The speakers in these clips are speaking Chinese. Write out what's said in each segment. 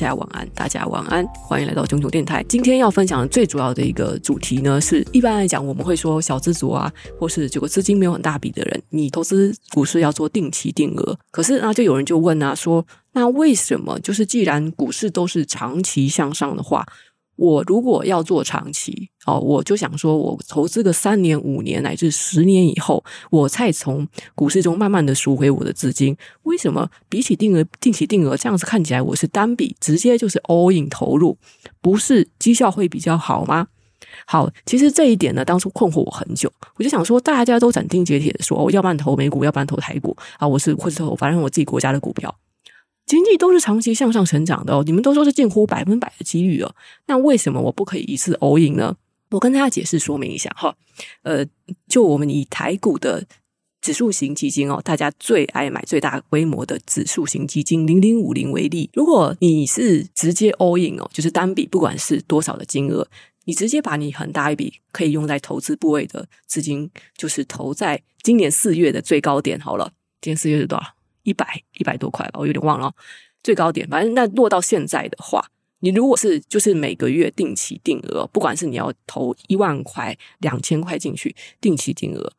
大家晚安，大家晚安，欢迎来到炯炯电台。今天要分享的最主要的一个主题呢，是一般来讲我们会说小资族啊，或是这个资金没有很大笔的人，你投资股市要做定期定额。可是呢，就有人就问啊，说那为什么就是既然股市都是长期向上的话，我如果要做长期哦，我就想说，我投资个三年、五年乃至十年以后，我再从股市中慢慢的赎回我的资金。为什么比起定额、定期定额这样子看起来，我是单笔直接就是 all in 投入，不是绩效会比较好吗？好，其实这一点呢，当初困惑我很久，我就想说，大家都斩钉截铁的说，我要不然投美股，要不然投台股啊，我是或者投反正我自己国家的股票。经济都是长期向上成长的哦，你们都说是近乎百分百的几率哦，那为什么我不可以一次 all in 呢？我跟大家解释说明一下哈，呃，就我们以台股的指数型基金哦，大家最爱买最大规模的指数型基金零零五零为例，如果你是直接 all in 哦，就是单笔不管是多少的金额，你直接把你很大一笔可以用在投资部位的资金，就是投在今年四月的最高点好了，今年四月是多少？一百一百多块吧，我有点忘了。最高点，反正那落到现在的话，你如果是就是每个月定期定额，不管是你要投一万块、两千块进去定期定额，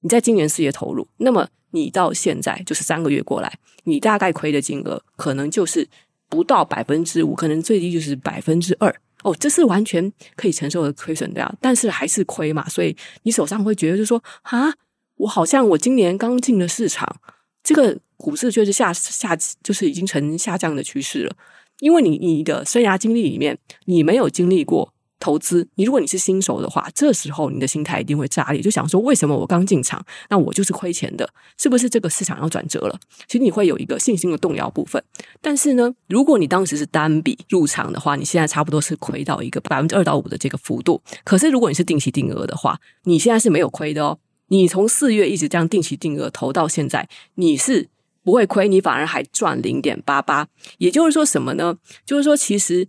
你在今年四月投入，那么你到现在就是三个月过来，你大概亏的金额可能就是不到百分之五，可能最低就是百分之二。哦，这是完全可以承受的亏损的，但是还是亏嘛，所以你手上会觉得就是说啊，我好像我今年刚进了市场，这个。股市却是下下，就是已经呈下降的趋势了。因为你你的生涯经历里面，你没有经历过投资。你如果你是新手的话，这时候你的心态一定会炸裂，就想说：为什么我刚进场，那我就是亏钱的？是不是这个市场要转折了？其实你会有一个信心的动摇部分。但是呢，如果你当时是单笔入场的话，你现在差不多是亏到一个百分之二到五的这个幅度。可是如果你是定期定额的话，你现在是没有亏的哦。你从四月一直这样定期定额投到现在，你是。不会亏，你反而还赚零点八八。也就是说什么呢？就是说，其实，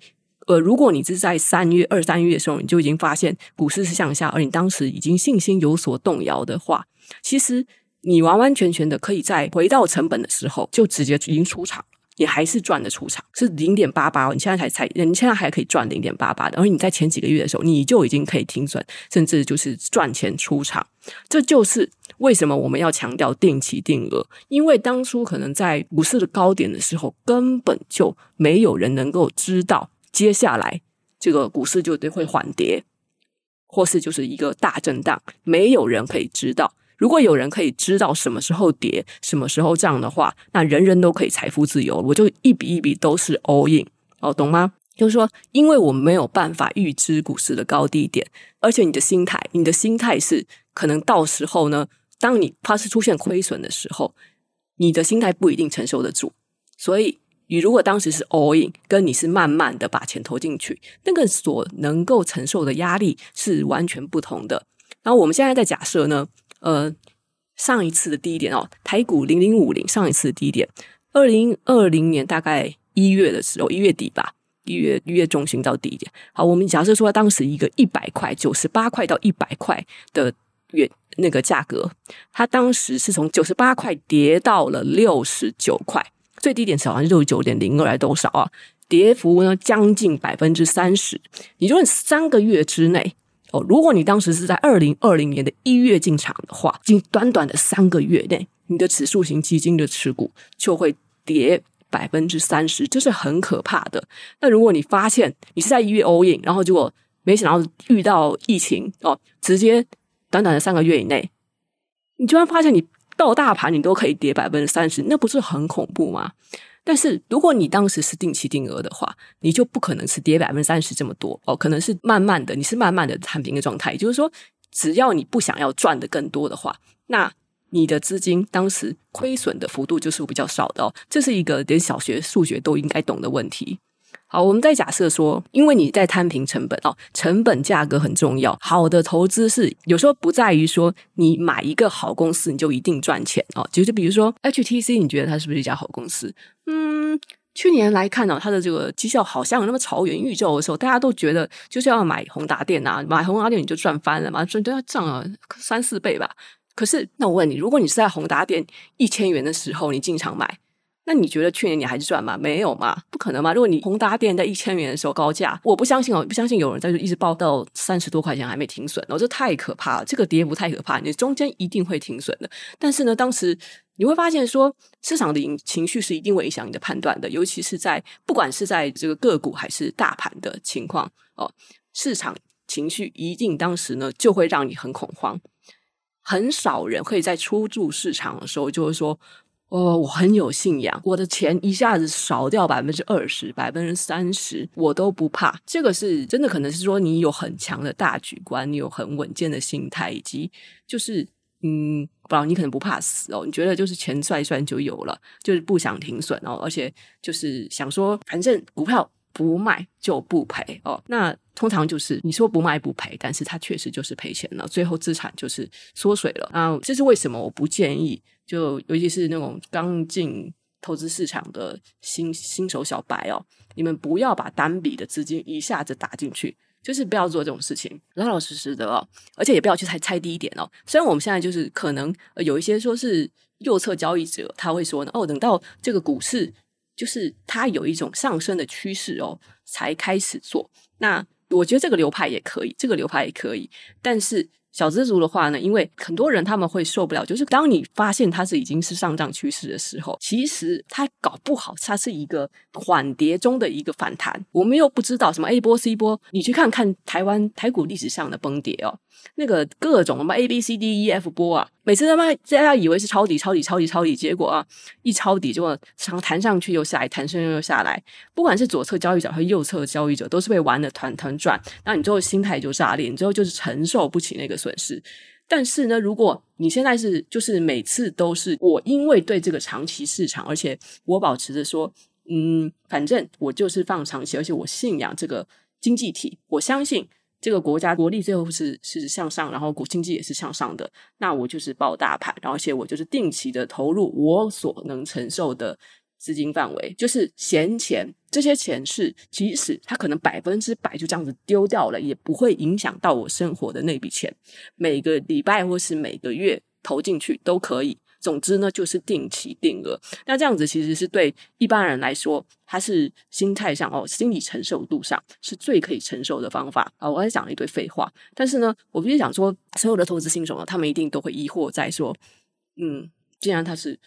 呃，如果你是在三月、二三月的时候，你就已经发现股市是向下，而你当时已经信心有所动摇的话，其实你完完全全的可以在回到成本的时候就直接已经出场。你还是赚的出场是零点八八，你现在才才，你现在还可以赚零点八八的，而你在前几个月的时候，你就已经可以停损，甚至就是赚钱出场。这就是为什么我们要强调定期定额，因为当初可能在股市的高点的时候，根本就没有人能够知道接下来这个股市就得会缓跌，或是就是一个大震荡，没有人可以知道。如果有人可以知道什么时候跌，什么时候涨的话，那人人都可以财富自由。我就一笔一笔都是 all in，哦，懂吗？就是说，因为我们没有办法预知股市的高低点，而且你的心态，你的心态是可能到时候呢，当你怕是出现亏损的时候，你的心态不一定承受得住。所以，你如果当时是 all in，跟你是慢慢的把钱投进去，那个所能够承受的压力是完全不同的。然后我们现在在假设呢。呃，上一次的低点哦，台股零零五零，上一次的低点，二零二零年大概一月的时候，一月底吧，一月一月中旬到低点。好，我们假设说当时一个一百块，九十八块到一百块的月那个价格，它当时是从九十八块跌到了六十九块，最低点是好像六十九点零二，还多少啊？跌幅呢将近百分之三十，也就是三个月之内。哦，如果你当时是在二零二零年的一月进场的话，仅短短的三个月内，你的指数型基金的持股就会跌百分之三十，这是很可怕的。那如果你发现你是在一月 all in，然后结果没想到遇到疫情哦，直接短短的三个月以内，你居然发现你到大盘你都可以跌百分之三十，那不是很恐怖吗？但是，如果你当时是定期定额的话，你就不可能是跌百分之三十这么多哦，可能是慢慢的，你是慢慢的摊平的状态。也就是说，只要你不想要赚的更多的话，那你的资金当时亏损的幅度就是比较少的哦。这是一个连小学数学都应该懂的问题。好，我们再假设说，因为你在摊平成本哦，成本价格很重要。好的投资是有时候不在于说你买一个好公司你就一定赚钱哦。就就比如说 HTC，你觉得它是不是一家好公司？嗯，去年来看呢，它的这个绩效好像有那么炒元宇宙的时候，大家都觉得就是要买宏达电啊，买宏达电你就赚翻了嘛，赚都要涨了三四倍吧。可是那我问你，如果你是在宏达电一千元的时候你进场买？那你觉得去年你还是赚吗？没有嘛，不可能嘛。如果你宏达电在一千元的时候高价，我不相信哦，不相信有人在这一直报到三十多块钱还没停损哦，这太可怕了，这个跌幅太可怕，你中间一定会停损的。但是呢，当时你会发现说，市场的情绪是一定会影响你的判断的，尤其是在不管是在这个个股还是大盘的情况哦，市场情绪一定当时呢就会让你很恐慌。很少人可以在初入市场的时候就会说。哦，我很有信仰，我的钱一下子少掉百分之二十、百分之三十，我都不怕。这个是真的，可能是说你有很强的大局观，你有很稳健的心态，以及就是嗯，不知道你可能不怕死哦。你觉得就是钱算一算就有了，就是不想停损哦，而且就是想说，反正股票不卖就不赔哦。那通常就是你说不卖不赔，但是它确实就是赔钱了，最后资产就是缩水了啊。这是为什么？我不建议。就尤其是那种刚进投资市场的新新手小白哦，你们不要把单笔的资金一下子打进去，就是不要做这种事情，老老实实的哦，而且也不要去猜猜低一点哦。虽然我们现在就是可能有一些说是右侧交易者，他会说呢，哦，等到这个股市就是它有一种上升的趋势哦，才开始做。那我觉得这个流派也可以，这个流派也可以，但是。小资族的话呢，因为很多人他们会受不了，就是当你发现它是已经是上涨趋势的时候，其实它搞不好它是一个缓跌中的一个反弹。我们又不知道什么 A 波 C 波，你去看看台湾台股历史上的崩跌哦。那个各种什么 A B C D E F 波啊，每次他妈大家以为是抄底、抄底、抄底、抄底，结果啊，一抄底就上弹上去又下来，弹上又下来。不管是左侧交易者和右侧交易者，都是被玩的团团转。那你最后心态就炸裂，你最后就是承受不起那个损失。但是呢，如果你现在是就是每次都是我因为对这个长期市场，而且我保持着说，嗯，反正我就是放长期，而且我信仰这个经济体，我相信。这个国家国力最后是是向上，然后国经济也是向上的，那我就是抱大盘，而且我就是定期的投入我所能承受的资金范围，就是闲钱，这些钱是即使它可能百分之百就这样子丢掉了，也不会影响到我生活的那笔钱，每个礼拜或是每个月投进去都可以。总之呢，就是定期定额。那这样子其实是对一般人来说，他是心态上哦，心理承受度上是最可以承受的方法啊。我还讲了一堆废话，但是呢，我必须讲说，所有的投资新手呢，他们一定都会疑惑在说，嗯，既然他是。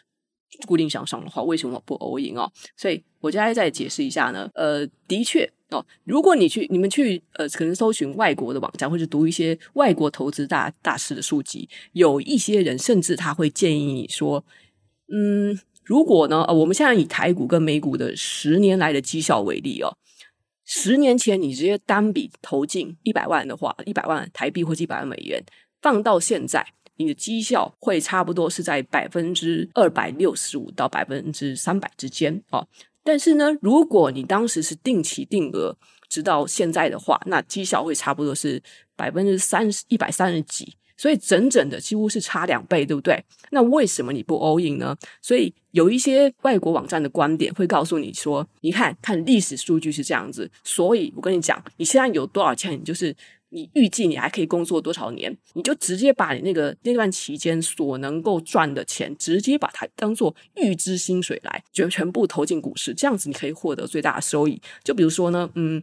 固定向上的话，为什么不 all in 哦？所以我接下来再解释一下呢。呃，的确哦，如果你去你们去呃，可能搜寻外国的网站，或者读一些外国投资大大师的书籍，有一些人甚至他会建议你说，嗯，如果呢，呃，我们现在以台股跟美股的十年来的绩效为例哦，十年前你直接单笔投进一百万的话，一百万台币或者一百万美元，放到现在。你的绩效会差不多是在百分之二百六十五到百分之三百之间哦。但是呢，如果你当时是定期定额，直到现在的话，那绩效会差不多是百分之三十一百三十几，所以整整的几乎是差两倍，对不对？那为什么你不 all in 呢？所以有一些外国网站的观点会告诉你说，你看看历史数据是这样子，所以我跟你讲，你现在有多少钱，你就是。你预计你还可以工作多少年？你就直接把你那个那段期间所能够赚的钱，直接把它当做预支薪水来，就全部投进股市，这样子你可以获得最大的收益。就比如说呢，嗯，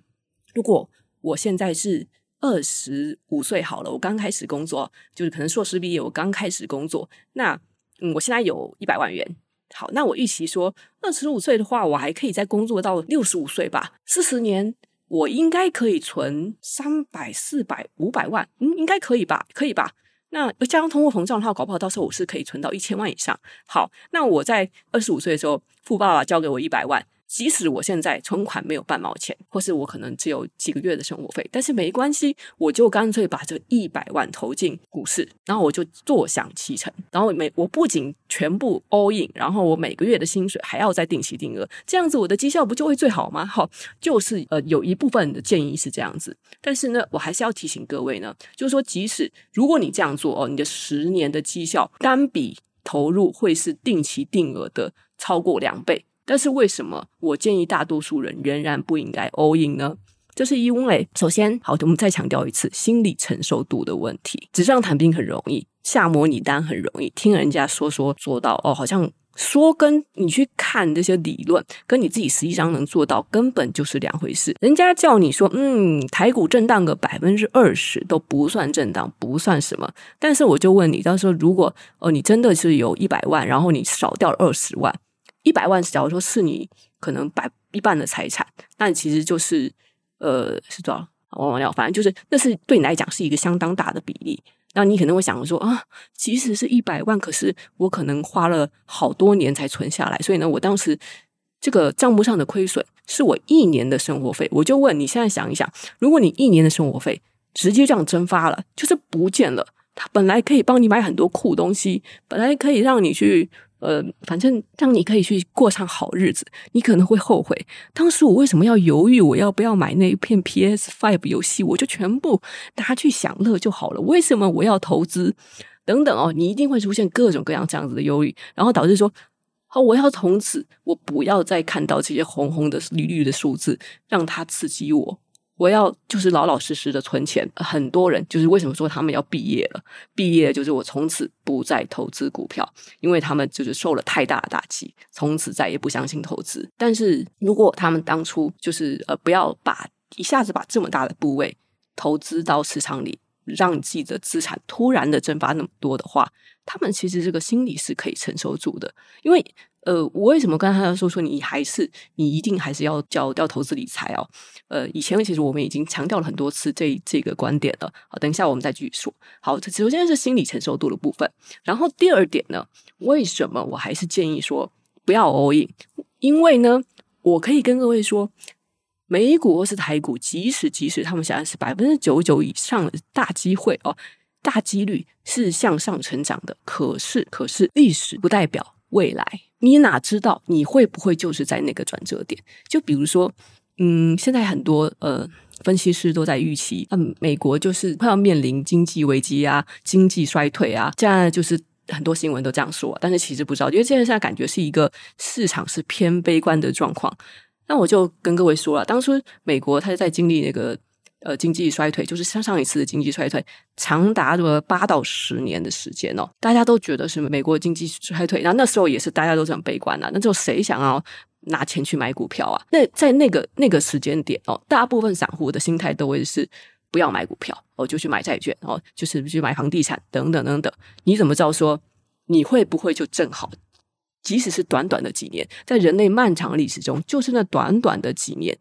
如果我现在是二十五岁好了，我刚开始工作，就是可能硕士毕业，我刚开始工作，那嗯，我现在有一百万元，好，那我预期说二十五岁的话，我还可以再工作到六十五岁吧，四十年。我应该可以存三百、四百、五百万，嗯，应该可以吧？可以吧？那加上通货膨胀的话，搞不好到时候我是可以存到一千万以上。好，那我在二十五岁的时候，富爸爸交给我一百万，即使我现在存款没有半毛钱，或是我可能只有几个月的生活费，但是没关系，我就干脆把这一百万投进股市，然后我就坐享其成。然后每我不仅全部 all in，然后我每个月的薪水还要再定期定额，这样子我的绩效不就会最好吗？好，就是呃有一部分的建议是这样子，但是呢，我还是要提醒各位呢，就是说，即使如果你这样做哦，你的十年的绩效单笔投入会是定期定额的超过两倍。但是为什么我建议大多数人仍然不应该 all in 呢？这是因为首先，好的，我们再强调一次，心理承受度的问题。纸上谈兵很容易，下模拟单很容易，听人家说说做到哦，好像说跟你去看这些理论，跟你自己实际上能做到根本就是两回事。人家叫你说，嗯，台股震荡个百分之二十都不算震荡，不算什么。但是我就问你，到时候如果哦，你真的是有一百万，然后你少掉了二十万。一百万，假如说是你可能百一半的财产，那其实就是呃是多少？我忘了，反正就是那是对你来讲是一个相当大的比例。那你可能会想说啊，即使是一百万，可是我可能花了好多年才存下来，所以呢，我当时这个账目上的亏损是我一年的生活费。我就问你现在想一想，如果你一年的生活费直接这样蒸发了，就是不见了，它本来可以帮你买很多酷东西，本来可以让你去。呃，反正让你可以去过上好日子，你可能会后悔当时我为什么要犹豫，我要不要买那一片 PS Five 游戏，我就全部拿去享乐就好了。为什么我要投资？等等哦，你一定会出现各种各样这样子的忧虑，然后导致说，好，我要从此我不要再看到这些红红的绿绿的数字，让它刺激我。我要就是老老实实的存钱。很多人就是为什么说他们要毕业了？毕业就是我从此不再投资股票，因为他们就是受了太大的打击，从此再也不相信投资。但是如果他们当初就是呃不要把一下子把这么大的部位投资到市场里，让自己的资产突然的蒸发那么多的话，他们其实这个心理是可以承受住的，因为。呃，我为什么跟他说说你还是你一定还是要教要投资理财哦？呃，以前其实我们已经强调了很多次这这个观点了。好，等一下我们再继续说。好，这首先是心理承受度的部分，然后第二点呢，为什么我还是建议说不要 all in？因为呢，我可以跟各位说，美股或是台股，即使即使他们现在是百分之九九以上的大机会哦，大几率是向上成长的。可是可是历史不代表未来。你哪知道你会不会就是在那个转折点？就比如说，嗯，现在很多呃分析师都在预期，嗯，美国就是快要面临经济危机啊，经济衰退啊，现在就是很多新闻都这样说，但是其实不知道，因为现在现在感觉是一个市场是偏悲观的状况。那我就跟各位说了，当初美国它是在经历那个。呃，经济衰退就是上上一次的经济衰退，长达了八到十年的时间哦。大家都觉得是美国经济衰退，然后那时候也是大家都这样悲观啊。那就谁想要拿钱去买股票啊？那在那个那个时间点哦，大部分散户的心态都会是不要买股票哦，就去买债券哦，就是去买房地产等等等等。你怎么知道说你会不会就正好？即使是短短的几年，在人类漫长历史中，就是那短短的几年。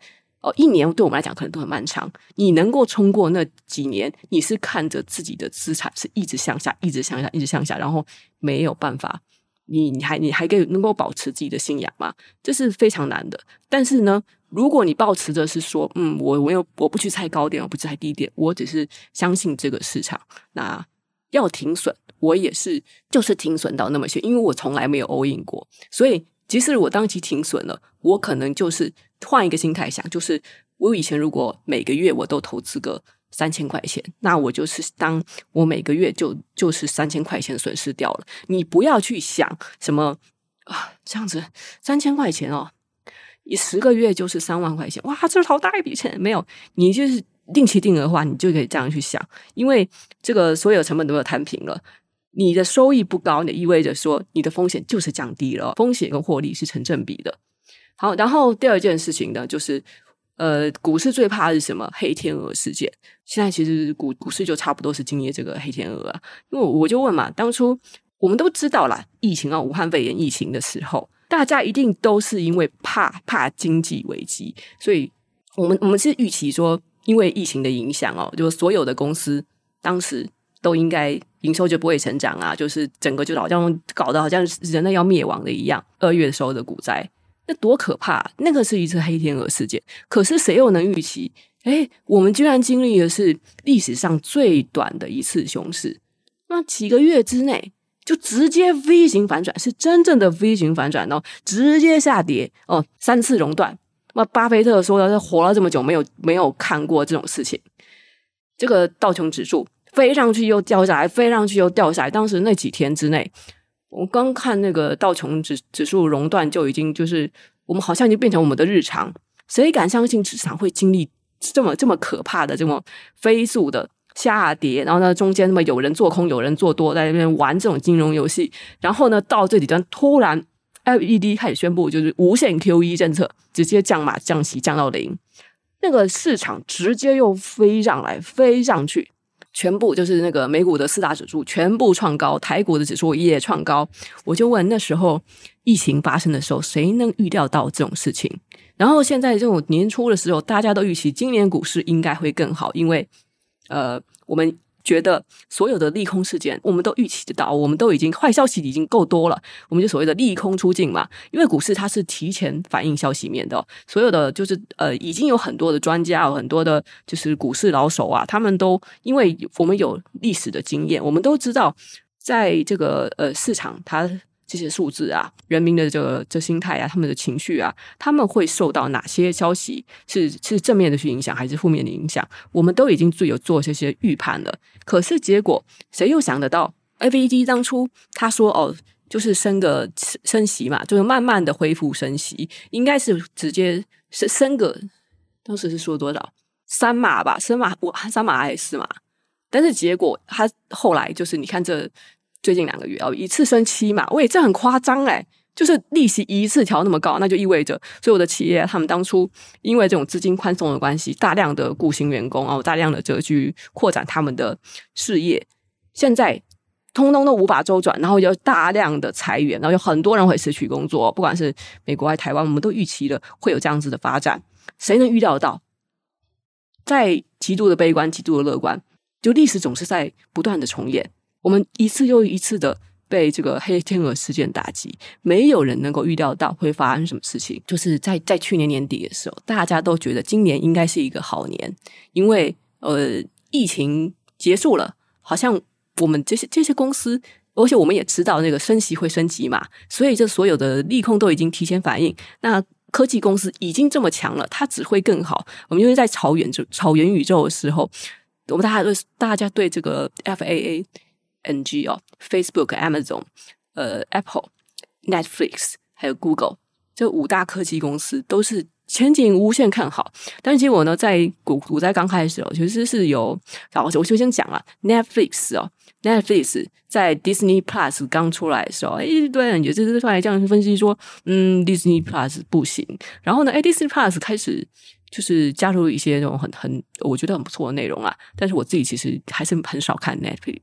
哦，一年对我们来讲可能都很漫长。你能够冲过那几年，你是看着自己的资产是一直向下，一直向下，一直向下，然后没有办法，你你还你还可以能够保持自己的信仰吗？这是非常难的。但是呢，如果你抱持着是说，嗯，我我有我不去猜高点，我不去猜低点，我只是相信这个市场，那要停损，我也是就是停损到那么些，因为我从来没有 all in 过，所以。即使我当期停损了，我可能就是换一个心态想，就是我以前如果每个月我都投资个三千块钱，那我就是当我每个月就就是三千块钱损失掉了。你不要去想什么啊，这样子三千块钱哦，你十个月就是三万块钱，哇，这是好大一笔钱。没有，你就是定期定额的话，你就可以这样去想，因为这个所有成本都有摊平了。你的收益不高，那意味着说你的风险就是降低了，风险跟获利是成正比的。好，然后第二件事情呢，就是呃，股市最怕的是什么？黑天鹅事件。现在其实股股市就差不多是经历这个黑天鹅啊。因为我就问嘛，当初我们都知道啦，疫情啊，武汉肺炎疫情的时候，大家一定都是因为怕怕经济危机，所以我们我们是预期说，因为疫情的影响哦，就所有的公司当时都应该。营收就不会成长啊，就是整个就好像搞得好像人类要灭亡的一样。二月的时候的股灾，那多可怕！那个是一次黑天鹅事件。可是谁又能预期？哎，我们居然经历的是历史上最短的一次熊市，那几个月之内就直接 V 型反转，是真正的 V 型反转哦，直接下跌哦，三次熔断。那巴菲特说的，他活了这么久，没有没有看过这种事情。这个道琼指数飞上去又掉下来，飞上去又掉下来。当时那几天之内，我刚看那个道琼指指数熔断，就已经就是我们好像已经变成我们的日常。谁敢相信市场会经历这么这么可怕的这么飞速的下跌？然后呢，中间那么有人做空，有人做多，在那边玩这种金融游戏。然后呢，到这里端突然，FED 开始宣布就是无限 QE 政策，直接降码降息降到零。那个市场直接又飞上来，飞上去，全部就是那个美股的四大指数全部创高，台股的指数也创高。我就问那时候疫情发生的时候，谁能预料到这种事情？然后现在这种年初的时候，大家都预期今年股市应该会更好，因为呃，我们。觉得所有的利空事件，我们都预期得到，我们都已经坏消息已经够多了，我们就所谓的利空出尽嘛。因为股市它是提前反映消息面的，所有的就是呃，已经有很多的专家，有很多的就是股市老手啊，他们都因为我们有历史的经验，我们都知道，在这个呃市场它。这些数字啊，人民的这个这心态啊，他们的情绪啊，他们会受到哪些消息是是正面的去影响，还是负面的影响？我们都已经最有做这些预判了。可是结果，谁又想得到？FED 当初他说哦，就是升个升息嘛，就是慢慢的恢复升息，应该是直接升升个，当时是说多少？三码吧，三码我三码还是四码？但是结果他后来就是你看这。最近两个月哦，一次升七码，喂，这很夸张哎！就是利息一次调那么高，那就意味着所有的企业，他们当初因为这种资金宽松的关系，大量的雇新员工哦，大量的这去扩展他们的事业，现在通通都无法周转，然后有大量的裁员，然后有很多人会失去工作，不管是美国还是台湾，我们都预期了会有这样子的发展，谁能预料到？在极度的悲观，极度的乐观，就历史总是在不断的重演。我们一次又一次的被这个黑天鹅事件打击，没有人能够预料到会发生什么事情。就是在在去年年底的时候，大家都觉得今年应该是一个好年，因为呃疫情结束了，好像我们这些这些公司，而且我们也知道那个升息会升级嘛，所以这所有的利空都已经提前反应。那科技公司已经这么强了，它只会更好。我们因为在炒元就炒元宇宙的时候，我们大家对大家对这个 FAA。NG 哦，Facebook、Amazon、呃、Apple、Netflix 还有 Google 这五大科技公司都是前景无限看好。但是结果呢，在股股灾刚开始哦，其实是有，好，我就先讲了 Netflix 哦，Netflix 在 Disney Plus 刚出来的时候，哎，对，也就是出来这样分析说，嗯，Disney Plus 不行。然后呢，哎，Disney Plus 开始就是加入一些那种很很我觉得很不错的内容啊。但是我自己其实还是很少看 Netflix。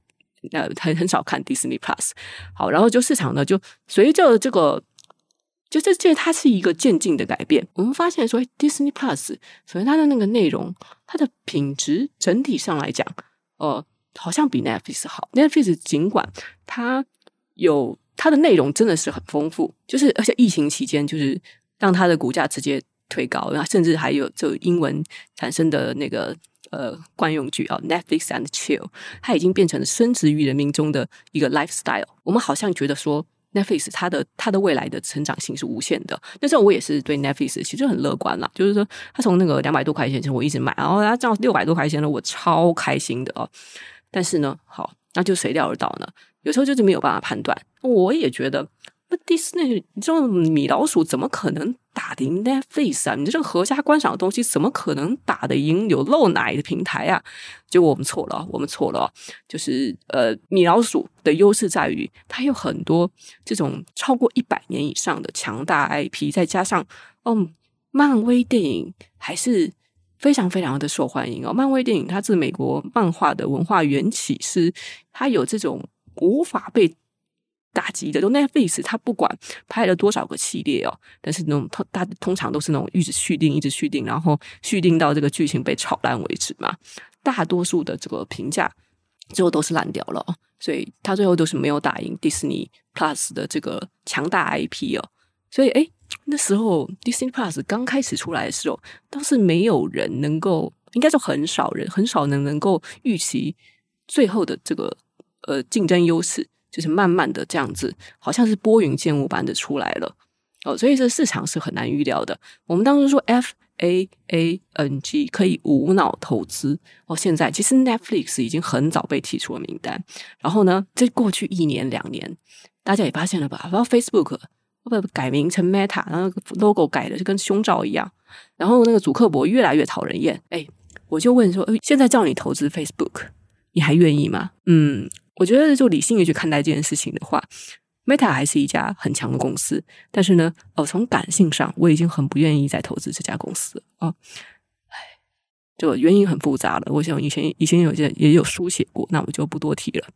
呃，很很少看 Disney Plus，好，然后就市场呢，就随着这个，就这这它是一个渐进的改变。我们发现说，Disney Plus，首先它的那个内容，它的品质整体上来讲，呃，好像比 Netflix 好。Netflix 尽管它有它的内容真的是很丰富，就是而且疫情期间就是让它的股价直接推高，然后甚至还有就英文产生的那个。呃，惯用句啊，Netflix and chill，它已经变成了深植于人民中的一个 lifestyle。我们好像觉得说，Netflix 它的它的未来的成长性是无限的。那时候我也是对 Netflix 其实很乐观啦，就是说它从那个两百多块钱，我一直买，然后它涨到六百多块钱了，我超开心的哦。但是呢，好，那就谁料得到呢？有时候就是没有办法判断。我也觉得。迪士尼，你这种米老鼠怎么可能打得赢 Netflix 啊？你这个合家观赏的东西怎么可能打得赢有漏奶的平台啊？结果我们错了，我们错了。就是呃，米老鼠的优势在于它有很多这种超过一百年以上的强大 IP，再加上嗯，漫威电影还是非常非常的受欢迎哦。漫威电影它是美国漫画的文化缘起，是它有这种无法被。打击的，就 Netflix，它不管拍了多少个系列哦，但是那种通大通常都是那种一直续订，一直续订，然后续订到这个剧情被炒烂为止嘛。大多数的这个评价最后都是烂掉了，所以它最后都是没有打赢 Disney Plus 的这个强大 IP 哦。所以，诶那时候 Disney Plus 刚开始出来的时候，倒是没有人能够，应该说很少人，很少人能够预期最后的这个呃竞争优势，就是慢慢的这样子，好像是拨云见雾般的出来了哦，所以这市场是很难预料的。我们当时说 F A A N G 可以无脑投资哦，现在其实 Netflix 已经很早被踢出了名单，然后呢，这过去一年两年，大家也发现了吧？然后 Facebook。不改名成 Meta，然后 logo 改的就跟胸罩一样，然后那个祖克伯越来越讨人厌。哎，我就问说，现在叫你投资 Facebook，你还愿意吗？嗯，我觉得就理性的去看待这件事情的话，Meta 还是一家很强的公司。但是呢，哦，从感性上，我已经很不愿意再投资这家公司啊。唉，就原因很复杂了。我想以前以前有些也有书写过，那我就不多提了。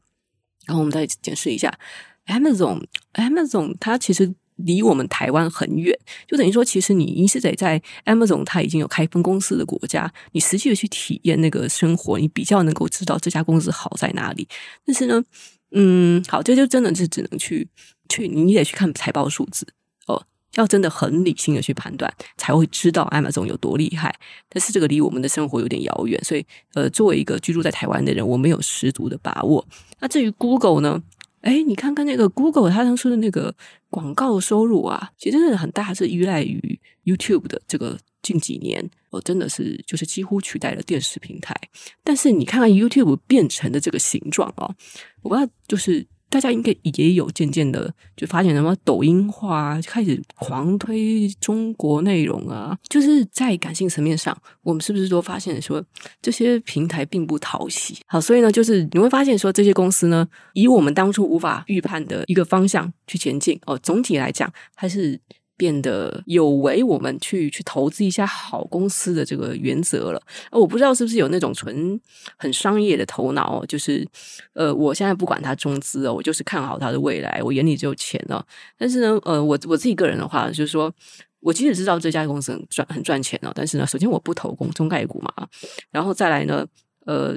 然后我们再解释一下 Amazon，Amazon 它其实。离我们台湾很远，就等于说，其实你一是得在 Amazon 它已经有开分公司的国家，你实际的去体验那个生活，你比较能够知道这家公司好在哪里。但是呢，嗯，好，这就真的是只能去去，你得去看财报数字哦，要真的很理性的去判断，才会知道 Amazon 有多厉害。但是这个离我们的生活有点遥远，所以呃，作为一个居住在台湾的人，我没有十足的把握。那至于 Google 呢？哎，你看看那个 Google，它当初的那个广告收入啊，其实真的很大，是依赖于 YouTube 的这个近几年，哦，真的是就是几乎取代了电视平台。但是你看看 YouTube 变成的这个形状哦，我不知道就是。大家应该也有渐渐的就发现什么抖音化，开始狂推中国内容啊，就是在感性层面上，我们是不是都发现说这些平台并不讨喜？好，所以呢，就是你会发现说这些公司呢，以我们当初无法预判的一个方向去前进哦，总体来讲还是。变得有违我们去去投资一家好公司的这个原则了。我不知道是不是有那种纯很商业的头脑，就是呃，我现在不管它中资哦，我就是看好它的未来，我眼里只有钱哦。但是呢，呃，我我自己个人的话，就是说我即使知道这家公司很赚很赚钱哦，但是呢，首先我不投公中概股嘛，然后再来呢，呃，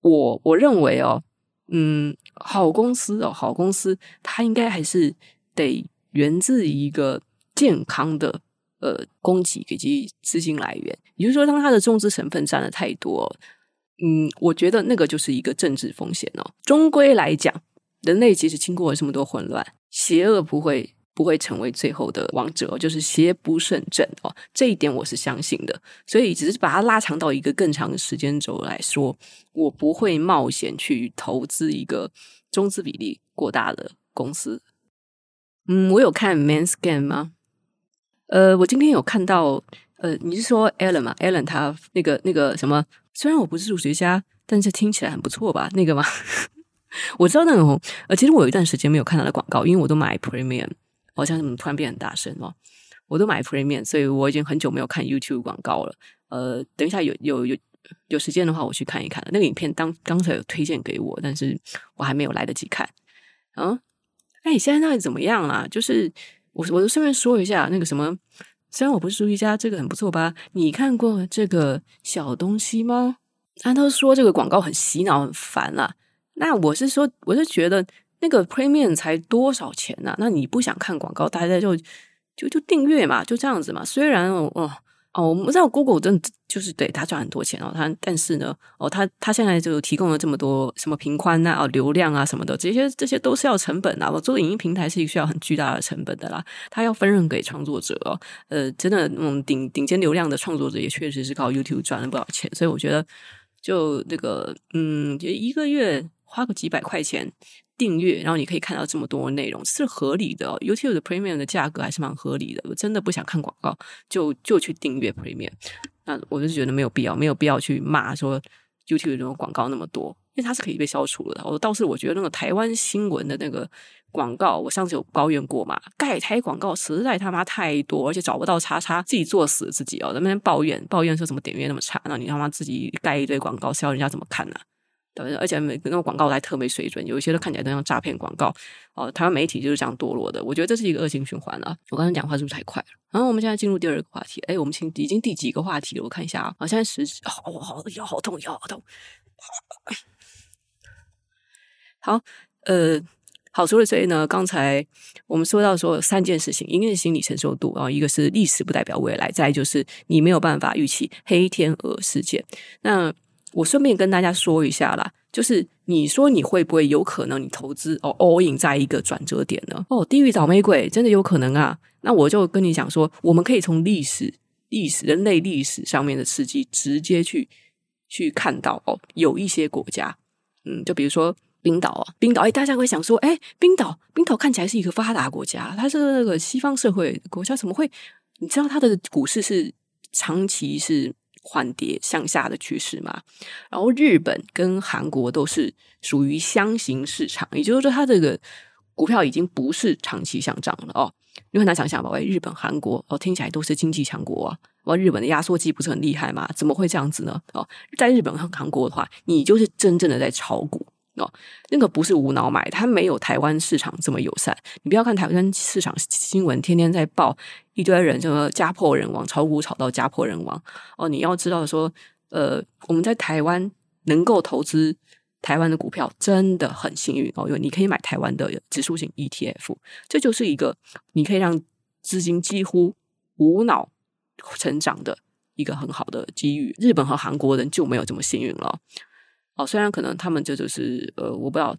我我认为哦，嗯，好公司哦，好公司它应该还是得源自一个。健康的呃供给以及资金来源，也就是说，当它的中资成分占的太多，嗯，我觉得那个就是一个政治风险哦。终归来讲，人类其实经过了这么多混乱，邪恶不会不会成为最后的王者，就是邪不胜正哦。这一点我是相信的，所以只是把它拉长到一个更长的时间轴来说，我不会冒险去投资一个中资比例过大的公司。嗯，我有看 Man Scan 吗？呃，我今天有看到，呃，你是说 Alan 吗？Alan 他那个那个什么，虽然我不是数学家，但是听起来很不错吧？那个吗？我知道那种，呃，其实我有一段时间没有看他的广告，因为我都买 Premium，好像怎么突然变很大声哦？我都买 Premium，所以我已经很久没有看 YouTube 广告了。呃，等一下有有有有时间的话，我去看一看。那个影片当刚才有推荐给我，但是我还没有来得及看。嗯，哎，你现在那里怎么样啊？就是。我我就顺便说一下那个什么，虽然我不是数学家，这个很不错吧？你看过这个小东西吗？他都说这个广告很洗脑、很烦啊。那我是说，我是觉得那个 Premium 才多少钱呢、那你不想看广告，大家就就就订阅嘛，就这样子嘛。虽然哦。哦，哦我们知道 Google 真的就是对他赚很多钱哦，他但是呢，哦，他他现在就提供了这么多什么频宽啊、哦、流量啊什么的，这些这些都是要成本的。我做影音平台是需要很巨大的成本的啦，他要分润给创作者哦。呃，真的，嗯，顶顶尖流量的创作者也确实是靠 YouTube 赚了不少钱，所以我觉得就那个，嗯，就一个月花个几百块钱。订阅，然后你可以看到这么多内容，是合理的。YouTube 的 Premium 的价格还是蛮合理的。我真的不想看广告，就就去订阅 Premium。那我就觉得没有必要，没有必要去骂说 YouTube 这种广告那么多，因为它是可以被消除的。我倒是我觉得那个台湾新闻的那个广告，我上次有抱怨过嘛，盖台广告实在他妈太多，而且找不到叉叉，自己作死自己哦，在那边抱怨抱怨说怎么点阅那么差，那你他妈自己盖一堆广告，是要人家怎么看呢、对，而且每个那个广告还特没水准，有一些都看起来都像诈骗广告。哦，台湾媒体就是这样堕落的，我觉得这是一个恶性循环啊。我刚才讲话是不是太快了？然后我们现在进入第二个话题。哎，我们请已经第几个话题了？我看一下啊，好，现在十，好，好，腰好痛，腰好痛。好，呃，好，除了这些呢，刚才我们说到说三件事情，一个是心理承受度啊，一个是历史不代表未来，再就是你没有办法预期黑天鹅事件。那我顺便跟大家说一下啦，就是你说你会不会有可能你投资哦 all in 在一个转折点呢？哦，地狱倒霉鬼真的有可能啊？那我就跟你讲说，我们可以从历史、历史、人类历史上面的事迹直接去去看到哦，有一些国家，嗯，就比如说。冰岛啊，冰岛哎，大家会想说，哎，冰岛，冰岛看起来是一个发达国家，它是那个西方社会国家，怎么会？你知道它的股市是长期是缓跌向下的趋势嘛？然后日本跟韩国都是属于箱型市场，也就是说，它这个股票已经不是长期向涨了哦。你很难想象吧？喂，日本、韩国哦，听起来都是经济强国啊，哇，日本的压缩机不是很厉害吗？怎么会这样子呢？哦，在日本和韩国的话，你就是真正的在炒股。哦，那个不是无脑买，它没有台湾市场这么友善。你不要看台湾市场新闻，天天在报一堆人，什么家破人亡，炒股炒到家破人亡。哦，你要知道说，呃，我们在台湾能够投资台湾的股票真的很幸运哦，因为你可以买台湾的指数型 ETF，这就是一个你可以让资金几乎无脑成长的一个很好的机遇。日本和韩国人就没有这么幸运了。哦虽然可能他们这就是呃，我不知道，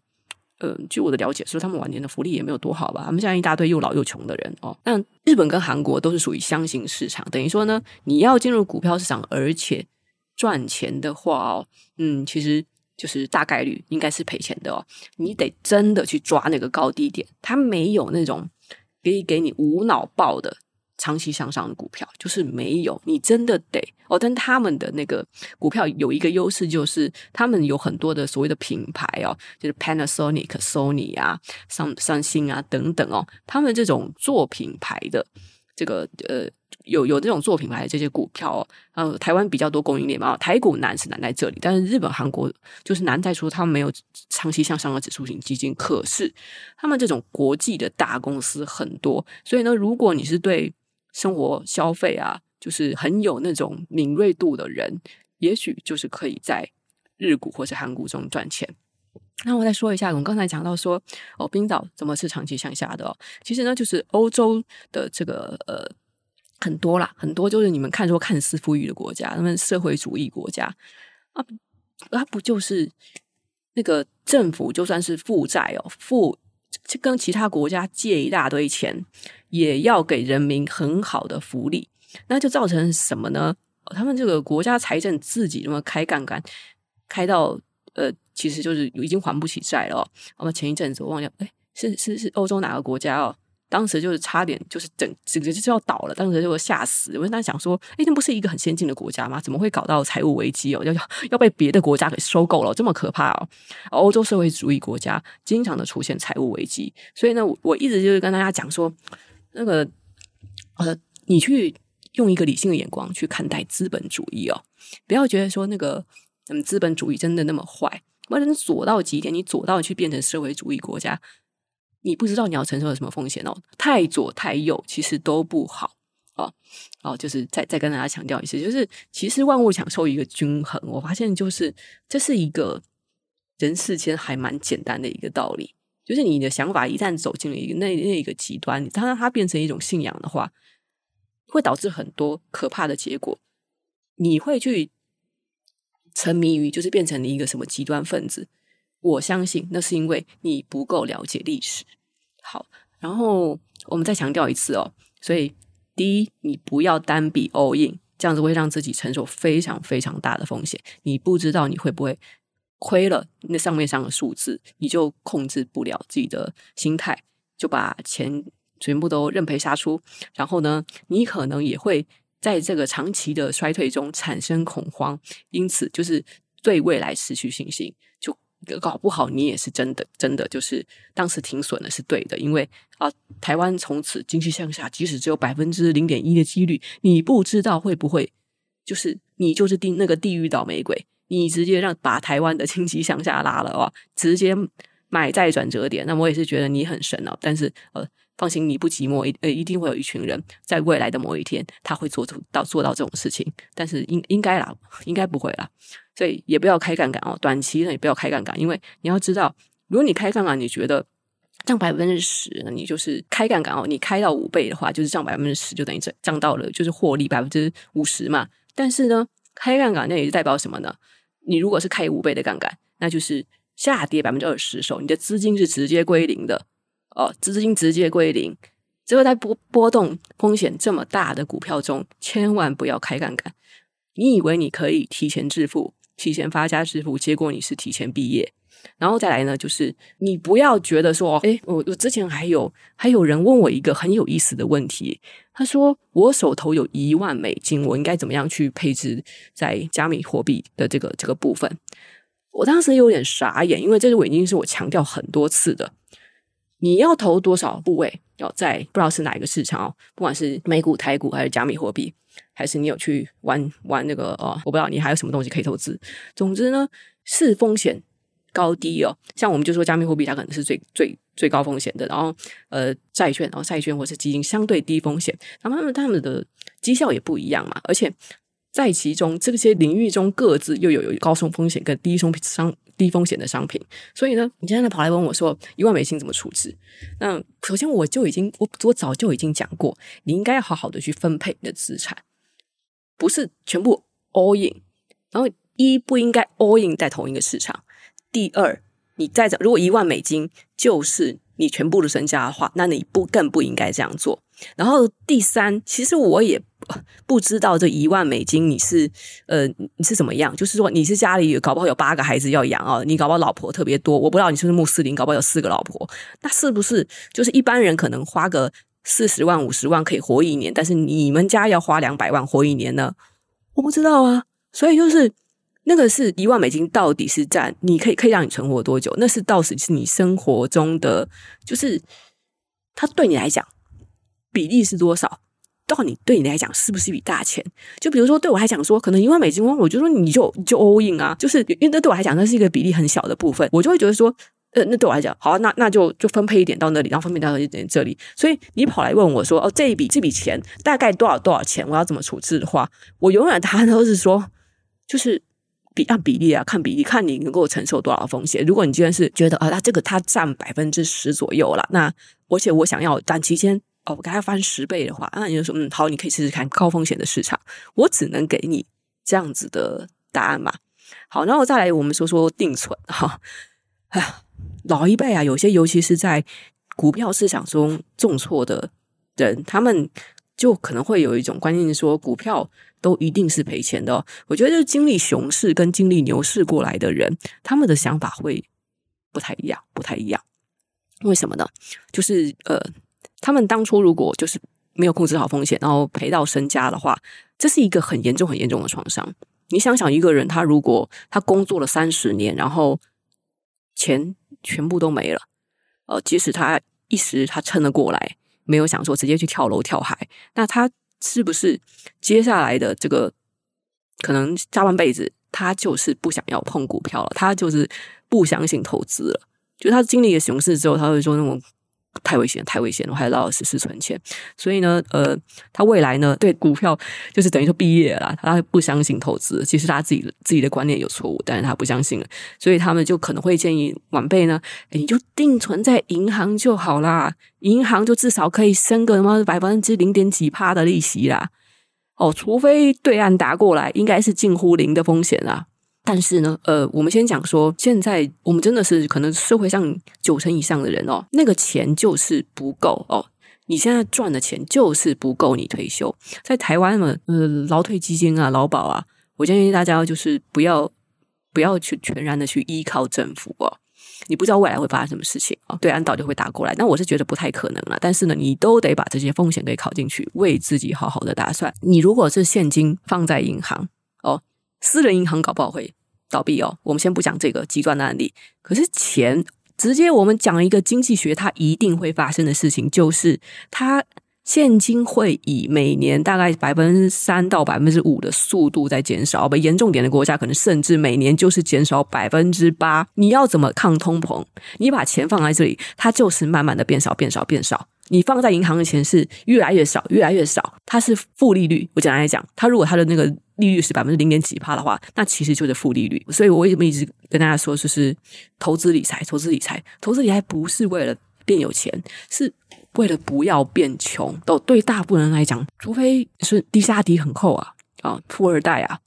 呃，据我的了解，说他们晚年的福利也没有多好吧。他们现在一大堆又老又穷的人哦。但日本跟韩国都是属于箱型市场，等于说呢，你要进入股票市场而且赚钱的话哦，嗯，其实就是大概率应该是赔钱的哦。你得真的去抓那个高低点，它没有那种可以给你无脑报的。长期向上的股票就是没有，你真的得哦。但他们的那个股票有一个优势，就是他们有很多的所谓的品牌哦，就是 Panasonic、Sony 啊、三三星啊等等哦。他们这种做品牌的这个呃，有有这种做品牌的这些股票哦，呃，台湾比较多供应链嘛，台股难是难在这里，但是日本、韩国就是难在说他们没有长期向上的指数型基金，可是他们这种国际的大公司很多，所以呢，如果你是对生活消费啊，就是很有那种敏锐度的人，也许就是可以在日股或者韩股中赚钱。那我再说一下，我们刚才讲到说，哦，冰岛怎么是长期向下的哦？其实呢，就是欧洲的这个呃很多啦，很多就是你们看说看似富裕的国家，他们社会主义国家啊，它不就是那个政府就算是负债哦，负。跟其他国家借一大堆钱，也要给人民很好的福利，那就造成什么呢？他们这个国家财政自己那么开杠杆，开到呃，其实就是已经还不起债了。我们前一阵子我忘掉，哎，是是是欧洲哪个国家哦？当时就是差点就是整整个就是要倒了，当时就吓死。我跟他讲说，诶，那不是一个很先进的国家吗？怎么会搞到财务危机哦？要要要被别的国家给收购了，这么可怕哦！欧洲社会主义国家经常的出现财务危机，所以呢，我一直就是跟大家讲说，那个呃，你去用一个理性的眼光去看待资本主义哦，不要觉得说那个嗯，资本主义真的那么坏，不然左到极点，你左到去变成社会主义国家。你不知道你要承受的什么风险哦，太左太右其实都不好哦哦，就是再再跟大家强调一次，就是其实万物享受一个均衡，我发现就是这是一个人世间还蛮简单的一个道理，就是你的想法一旦走进了一个那那一个极端，你当它变成一种信仰的话，会导致很多可怕的结果，你会去沉迷于就是变成了一个什么极端分子。我相信那是因为你不够了解历史。好，然后我们再强调一次哦。所以，第一，你不要单笔 all in，这样子会让自己承受非常非常大的风险。你不知道你会不会亏了那上面上的数字，你就控制不了自己的心态，就把钱全部都认赔杀出。然后呢，你可能也会在这个长期的衰退中产生恐慌，因此就是对未来失去信心。就搞不好你也是真的，真的就是当时停损了是对的，因为啊，台湾从此经济向下，即使只有百分之零点一的几率，你不知道会不会就是你就是地那个地狱倒霉鬼，你直接让把台湾的经济向下拉了啊，直接买在转折点，那我也是觉得你很神哦，但是呃。放心，你不寂寞，一呃一定会有一群人在未来的某一天，他会做出到做到这种事情，但是应应该啦，应该不会啦，所以也不要开杠杆哦，短期呢也不要开杠杆，因为你要知道，如果你开杠杆，你觉得涨百分之十，那你就是开杠杆哦。你开到五倍的话，就是涨百分之十，就等于涨涨到了就是获利百分之五十嘛。但是呢，开杠杆那也是代表什么呢？你如果是开五倍的杠杆，那就是下跌百分之二十的时候，你的资金是直接归零的哦，资金直接归零。只有在波波动风险这么大的股票中，千万不要开杠杆。你以为你可以提前致富、提前发家致富，结果你是提前毕业。然后再来呢，就是你不要觉得说，诶，我我之前还有还有人问我一个很有意思的问题，他说我手头有一万美金，我应该怎么样去配置在加密货币的这个这个部分？我当时有点傻眼，因为这个已经是我强调很多次的。你要投多少部位？要在不知道是哪一个市场哦，不管是美股、台股还是加密货币，还是你有去玩玩那个哦，我不知道你还有什么东西可以投资。总之呢，是风险高低哦。像我们就说加密货币，它可能是最最最高风险的。然后呃，债券，然后债券或是基金相对低风险，然后他们他们的绩效也不一样嘛。而且在其中这些领域中，各自又有有高风险跟低风险。低风险的商品，所以呢，你现在跑来问我说一万美金怎么处置？那首先我就已经我我早就已经讲过，你应该要好好的去分配你的资产，不是全部 all in。然后一不应该 all in 在同一个市场。第二，你再讲如果一万美金就是你全部的身家的话，那你不更不应该这样做。然后第三，其实我也不知道这一万美金你是呃你是怎么样，就是说你是家里搞不好有八个孩子要养啊，你搞不好老婆特别多，我不知道你是不是穆斯林，搞不好有四个老婆，那是不是就是一般人可能花个四十万五十万可以活一年，但是你们家要花两百万活一年呢？我不知道啊，所以就是那个是一万美金到底是占你可以可以让你存活多久？那是到时是你生活中的，就是它对你来讲。比例是多少？到你对你来讲是不是一笔大钱？就比如说对我来讲说，可能一万美金，我就说你就就 all in 啊，就是因为那对我来讲那是一个比例很小的部分，我就会觉得说，呃，那对我来讲，好，那那就就分配一点到那里，然后分配到一点这里。所以你跑来问我说，哦，这一笔这笔钱大概多少多少钱？我要怎么处置的话，我永远答案都是说，就是比按比例啊，看比例，看你能够承受多少风险。如果你既然是觉得啊，那这个它占百分之十左右了，那而且我想要短期间。哦，我给他翻十倍的话，那你就说，嗯，好，你可以试试看高风险的市场。我只能给你这样子的答案嘛。好，然后再来我们说说定存哈。哎呀，老一辈啊，有些尤其是在股票市场中重挫的人，他们就可能会有一种观念，说股票都一定是赔钱的。我觉得，经历熊市跟经历牛市过来的人，他们的想法会不太一样，不太一样。为什么呢？就是呃。他们当初如果就是没有控制好风险，然后赔到身家的话，这是一个很严重、很严重的创伤。你想想，一个人他如果他工作了三十年，然后钱全部都没了，呃，即使他一时他撑了过来，没有想说直接去跳楼跳海，那他是不是接下来的这个可能下半辈子他就是不想要碰股票了，他就是不相信投资了？就他经历了熊市之后，他会说那种。太危险，太危险！我还要老老实实存钱。所以呢，呃，他未来呢，对股票就是等于说毕业了，他不相信投资。其实他自己自己的观念有错误，但是他不相信了。所以他们就可能会建议晚辈呢，你就定存在银行就好啦，银行就至少可以升个什么百分之零点几趴的利息啦。哦，除非对岸打过来，应该是近乎零的风险啦。但是呢，呃，我们先讲说，现在我们真的是可能社会上九成以上的人哦，那个钱就是不够哦。你现在赚的钱就是不够你退休。在台湾嘛，呃，劳退基金啊、劳保啊，我建议大家就是不要不要去全然的去依靠政府哦。你不知道未来会发生什么事情啊，对岸到底会打过来，但我是觉得不太可能了。但是呢，你都得把这些风险给考进去，为自己好好的打算。你如果是现金放在银行。私人银行搞不好会倒闭哦。我们先不讲这个极端的案例，可是钱直接我们讲一个经济学，它一定会发生的事情，就是它现金会以每年大概百分之三到百分之五的速度在减少。不严重点的国家，可能甚至每年就是减少百分之八。你要怎么抗通膨？你把钱放在这里，它就是慢慢的变少、变少、变少。你放在银行的钱是越来越少、越来越少，它是负利率。我简单来讲，它如果它的那个。利率是百分之零点几帕的话，那其实就是负利率。所以我为什么一直跟大家说，就是投资理财，投资理财，投资理财不是为了变有钱，是为了不要变穷。都对大部分人来讲，除非是地下底很厚啊，啊，富二代啊，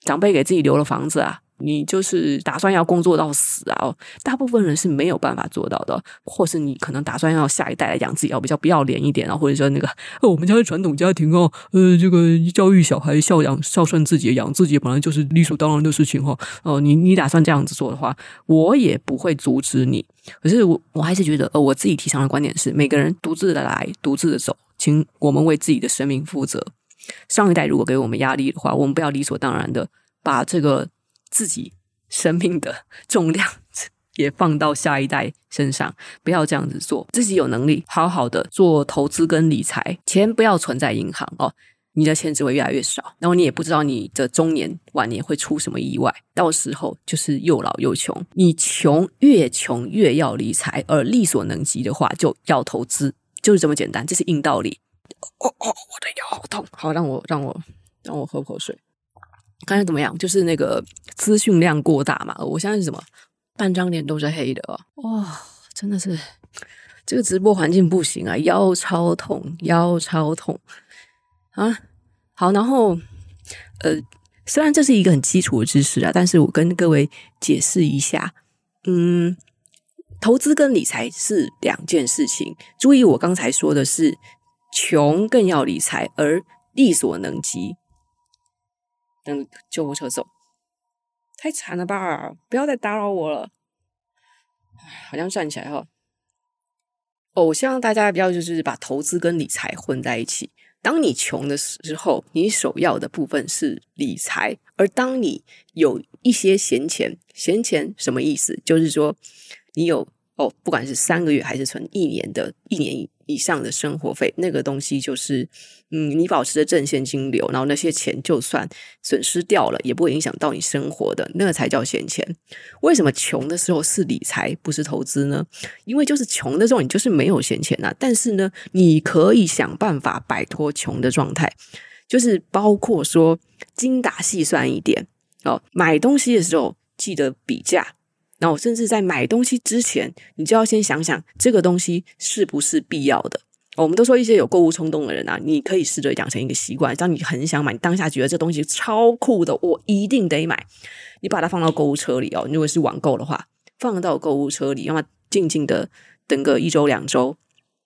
长辈给自己留了房子啊。你就是打算要工作到死啊？大部分人是没有办法做到的，或是你可能打算要下一代来养自己，要比较不要脸一点啊，或者说那个，我们家是传统家庭哦，呃，这个教育小孩孝养孝顺自己，养自己本来就是理所当然的事情哈。哦、你你打算这样子做的话，我也不会阻止你。可是我我还是觉得，呃，我自己提倡的观点是，每个人独自的来，独自的走，请我们为自己的生命负责。上一代如果给我们压力的话，我们不要理所当然的把这个。自己生命的重量 也放到下一代身上，不要这样子做。自己有能力，好好的做投资跟理财，钱不要存在银行哦，你的钱只会越来越少，然后你也不知道你的中年晚年会出什么意外，到时候就是又老又穷。你穷越穷越要理财，而力所能及的话就要投资，就是这么简单，这是硬道理。哦哦，我的腰好痛，好，让我让我让我喝口水。刚才怎么样？就是那个资讯量过大嘛。我现在是什么？半张脸都是黑的哦。哇，真的是这个直播环境不行啊，腰超痛，腰超痛啊。好，然后呃，虽然这是一个很基础的知识啊，但是我跟各位解释一下，嗯，投资跟理财是两件事情。注意，我刚才说的是穷更要理财，而力所能及。等救护车走，太惨了吧！不要再打扰我了。好像站起来哈。哦，我希望大家不要就是把投资跟理财混在一起。当你穷的时候，你首要的部分是理财；而当你有一些闲钱，闲钱什么意思？就是说你有哦，不管是三个月还是存一年的，一年以上的生活费，那个东西就是。嗯，你保持着正现金流，然后那些钱就算损失掉了，也不会影响到你生活的，那个才叫闲钱。为什么穷的时候是理财，不是投资呢？因为就是穷的时候，你就是没有闲钱呐。但是呢，你可以想办法摆脱穷的状态，就是包括说精打细算一点哦，买东西的时候记得比价，然后甚至在买东西之前，你就要先想想这个东西是不是必要的。我们都说一些有购物冲动的人啊，你可以试着养成一个习惯，当你很想买，你当下觉得这东西超酷的，我一定得买，你把它放到购物车里哦。如果是网购的话，放到购物车里，让它静静的等个一周两周，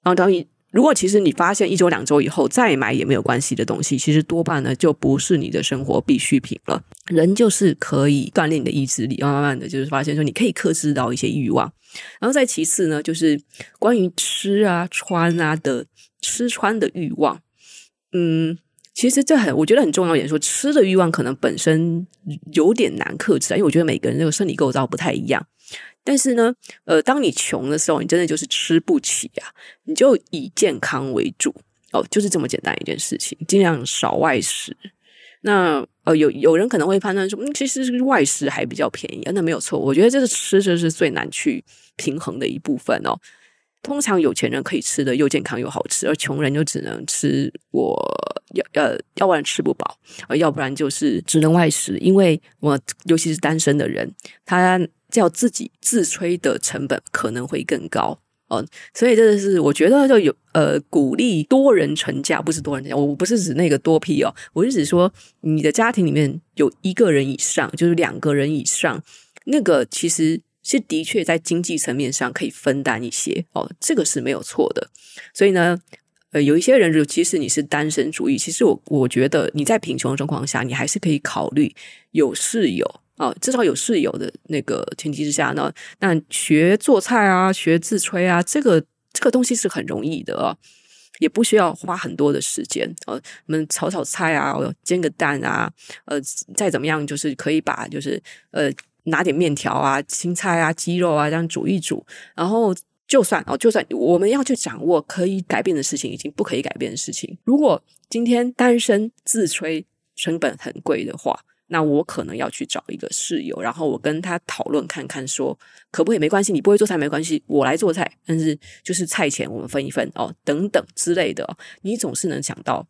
然后当你如果其实你发现一周两周以后再买也没有关系的东西，其实多半呢就不是你的生活必需品了。人就是可以锻炼你的意志力，慢慢慢的就是发现说你可以克制到一些欲望。然后再其次呢，就是关于吃啊、穿啊的吃穿的欲望。嗯，其实这很，我觉得很重要一点，说吃的欲望可能本身有点难克制，因为我觉得每个人这个生理构造不太一样。但是呢，呃，当你穷的时候，你真的就是吃不起啊，你就以健康为主哦，就是这么简单一件事情，尽量少外食。那呃，有有人可能会判断说，嗯，其实外食还比较便宜啊。那没有错，我觉得这个吃这是最难去平衡的一部分哦。通常有钱人可以吃的又健康又好吃，而穷人就只能吃我要呃，要不然吃不饱，呃，要不然就是只能外食。因为我尤其是单身的人，他叫自己自吹的成本可能会更高。哦，所以这个是我觉得就有呃鼓励多人成家，不是多人成家，我不是指那个多批哦，我是指说你的家庭里面有一个人以上，就是两个人以上，那个其实是的确在经济层面上可以分担一些哦，这个是没有错的。所以呢，呃，有一些人，其实你是单身主义，其实我我觉得你在贫穷的状况下，你还是可以考虑有室友。哦，至少有室友的那个前提之下呢，那学做菜啊，学自炊啊，这个这个东西是很容易的哦，也不需要花很多的时间哦。我们炒炒菜啊，煎个蛋啊，呃，再怎么样，就是可以把就是呃拿点面条啊、青菜啊、鸡肉啊这样煮一煮，然后就算哦，就算我们要去掌握可以改变的事情，已经不可以改变的事情。如果今天单身自吹成本很贵的话，那我可能要去找一个室友，然后我跟他讨论看看，说可不可以？没关系，你不会做菜没关系，我来做菜，但是就是菜钱我们分一分哦，等等之类的，你总是能想到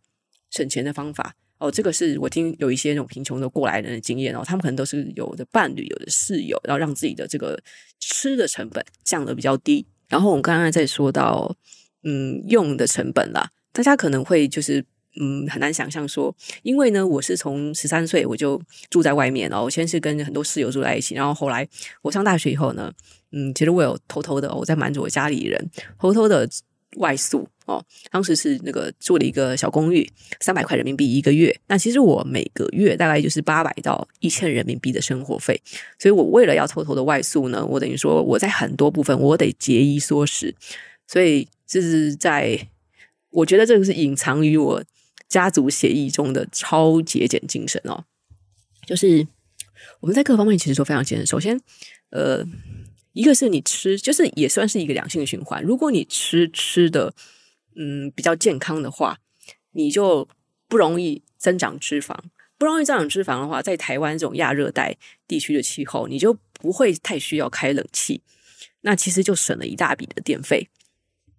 省钱的方法哦。这个是我听有一些那种贫穷的过来人的经验哦，他们可能都是有的伴侣，有的室友，然后让自己的这个吃的成本降得比较低然后我们刚刚在说到，嗯，用的成本啦，大家可能会就是。嗯，很难想象说，因为呢，我是从十三岁我就住在外面哦。我先是跟很多室友住在一起，然后后来我上大学以后呢，嗯，其实我有偷偷的我在瞒着我家里人，偷偷的外宿哦。当时是那个住了一个小公寓，三百块人民币一个月。那其实我每个月大概就是八百到一千人民币的生活费，所以我为了要偷偷的外宿呢，我等于说我在很多部分我得节衣缩食，所以这是在我觉得这个是隐藏于我。家族协议中的超节俭精神哦，就是我们在各方面其实都非常节省。首先，呃，一个是你吃，就是也算是一个良性循环。如果你吃吃的嗯比较健康的话，你就不容易增长脂肪。不容易增长脂肪的话，在台湾这种亚热带地区的气候，你就不会太需要开冷气。那其实就省了一大笔的电费。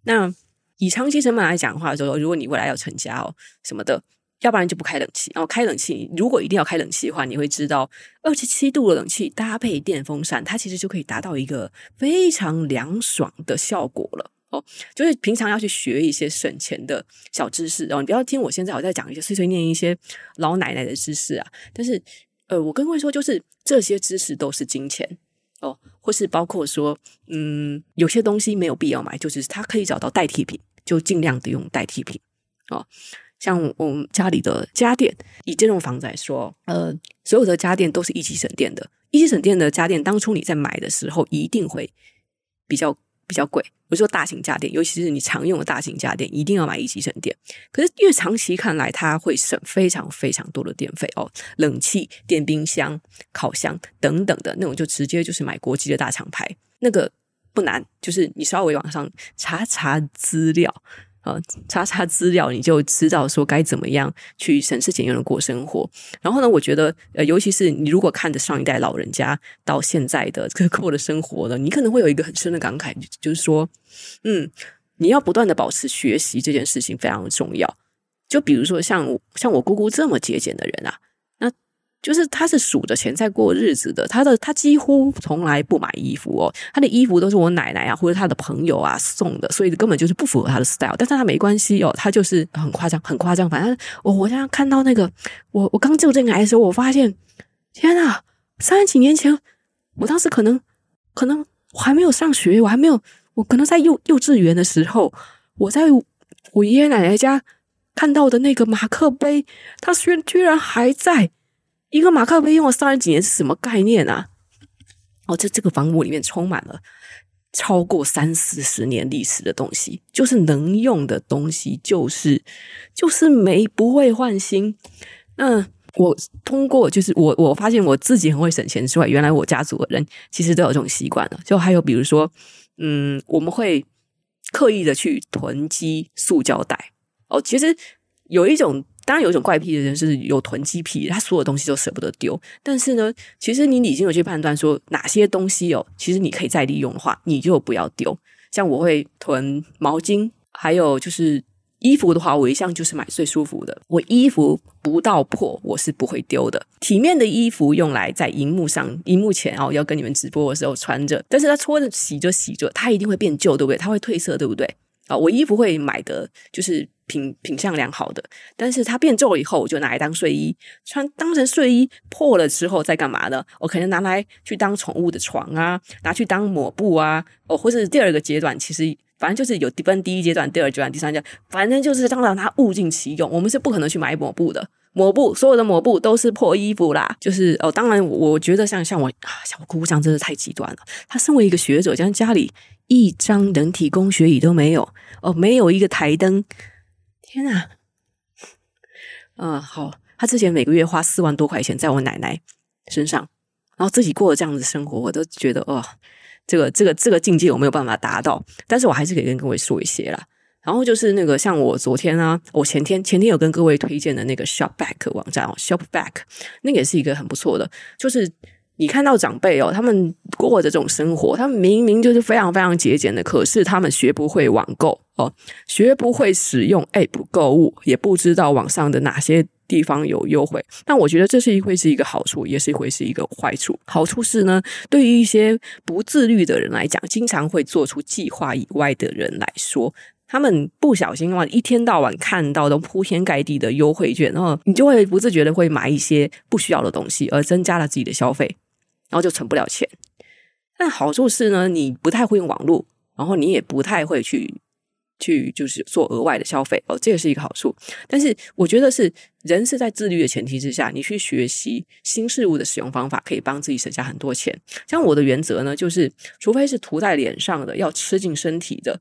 那以长期成本来讲的话，说如果你未来要成家哦什么的，要不然就不开冷气。然后开冷气，如果一定要开冷气的话，你会知道二十七度的冷气搭配电风扇，它其实就可以达到一个非常凉爽的效果了哦。就是平常要去学一些省钱的小知识哦，你不要听我现在我在讲一些碎碎念一些老奶奶的知识啊。但是呃，我跟各位说，就是这些知识都是金钱。哦，或是包括说，嗯，有些东西没有必要买，就是它可以找到代替品，就尽量的用代替品。哦，像我们家里的家电，以这种房子来说，呃，所有的家电都是一级省电的，一级省电的家电，当初你在买的时候一定会比较。比较贵，比如说大型家电，尤其是你常用的大型家电，一定要买一级省电。可是因为长期看来，它会省非常非常多的电费哦。冷气、电冰箱、烤箱等等的那种，就直接就是买国际的大厂牌，那个不难，就是你稍微网上查查资料。呃，查查资料，你就知道说该怎么样去省吃俭用的过生活。然后呢，我觉得，呃，尤其是你如果看着上一代老人家到现在的这个过的生活呢，你可能会有一个很深的感慨，就是说，嗯，你要不断的保持学习这件事情非常重要。就比如说像像我姑姑这么节俭的人啊。就是他是数着钱在过日子的，他的他几乎从来不买衣服哦，他的衣服都是我奶奶啊或者他的朋友啊送的，所以根本就是不符合他的 style。但是他没关系哦，他就是很夸张，很夸张。反正我我现在看到那个，我我刚就进来的时候，我发现，天呐，三十几年前，我当时可能可能我还没有上学，我还没有，我可能在幼幼稚园的时候，我在我爷爷奶奶家看到的那个马克杯，它居然居然还在。一个马克杯用了三十几年是什么概念啊？哦，这这个房屋里面充满了超过三四十年历史的东西，就是能用的东西，就是就是没不会换新。那，我通过就是我我发现我自己很会省钱之外，原来我家族的人其实都有这种习惯了。就还有比如说，嗯，我们会刻意的去囤积塑胶袋。哦，其实有一种。当然有一种怪癖的人是有囤积癖，他所有东西都舍不得丢。但是呢，其实你已经有去判断说哪些东西哦，其实你可以再利用的话，你就不要丢。像我会囤毛巾，还有就是衣服的话，我一向就是买最舒服的。我衣服不到破，我是不会丢的。体面的衣服用来在荧幕上、荧幕前哦，要跟你们直播的时候穿着。但是它搓着、洗着、洗着，它一定会变旧，对不对？它会褪色，对不对？啊，我衣服会买的就是。品品相良好的，但是它变皱了以后，我就拿来当睡衣穿，当成睡衣破了之后再干嘛呢？我可能拿来去当宠物的床啊，拿去当抹布啊，哦，或是第二个阶段，其实反正就是有分第一阶段、第二阶段、第三阶段，反正就是当然它物尽其用。我们是不可能去买抹布的，抹布所有的抹布都是破衣服啦。就是哦，当然我觉得像像我啊，像我姑姑这样真的太极端了。她身为一个学者，将家里一张人体工学椅都没有，哦，没有一个台灯。天呐，嗯，好，他之前每个月花四万多块钱在我奶奶身上，然后自己过了这样的生活，我都觉得哦，这个这个这个境界我没有办法达到，但是我还是可以跟各位说一些啦。然后就是那个像我昨天啊，我前天前天有跟各位推荐的那个 Shopback 网站哦，Shopback 那也是一个很不错的，就是。你看到长辈哦，他们过着这种生活，他们明明就是非常非常节俭的，可是他们学不会网购哦，学不会使用 App 购物，也不知道网上的哪些地方有优惠。但我觉得这是一会是一个好处，也是一会是一个坏处。好处是呢，对于一些不自律的人来讲，经常会做出计划以外的人来说，他们不小心的话，一天到晚看到都铺天盖地的优惠券，然后你就会不自觉的会买一些不需要的东西，而增加了自己的消费，然后就存不了钱。但好处是呢，你不太会用网络，然后你也不太会去去就是做额外的消费哦，这也是一个好处。但是我觉得是人是在自律的前提之下，你去学习新事物的使用方法，可以帮自己省下很多钱。像我的原则呢，就是除非是涂在脸上的，要吃进身体的，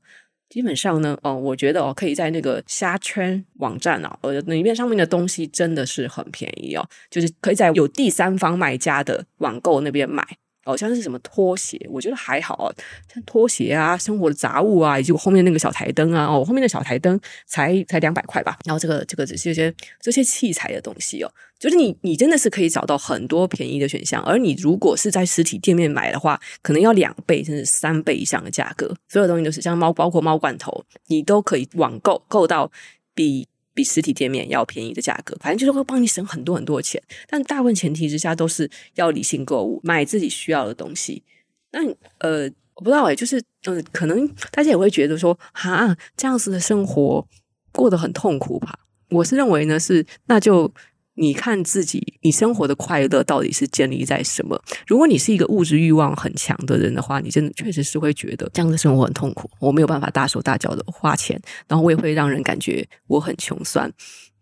基本上呢，哦，我觉得哦，可以在那个虾圈网站啊，呃，里面上面的东西真的是很便宜哦，就是可以在有第三方卖家的网购那边买。哦，像是什么拖鞋，我觉得还好啊，像拖鞋啊、生活的杂物啊，以及我后面那个小台灯啊，哦，我后面的小台灯才才两百块吧。然后这个这个只是些这些器材的东西哦，就是你你真的是可以找到很多便宜的选项，而你如果是在实体店面买的话，可能要两倍甚至三倍以上的价格。所有东西都是像猫，包括猫罐头，你都可以网购购到比。比实体店面要便宜的价格，反正就是会帮你省很多很多钱。但大部分前提之下都是要理性购物，买自己需要的东西。那呃，我不知道哎，就是嗯、可能大家也会觉得说，哈，这样子的生活过得很痛苦吧？我是认为呢，是那就。你看自己，你生活的快乐到底是建立在什么？如果你是一个物质欲望很强的人的话，你真的确实是会觉得这样的生活很痛苦。我没有办法大手大脚的花钱，然后我也会让人感觉我很穷酸。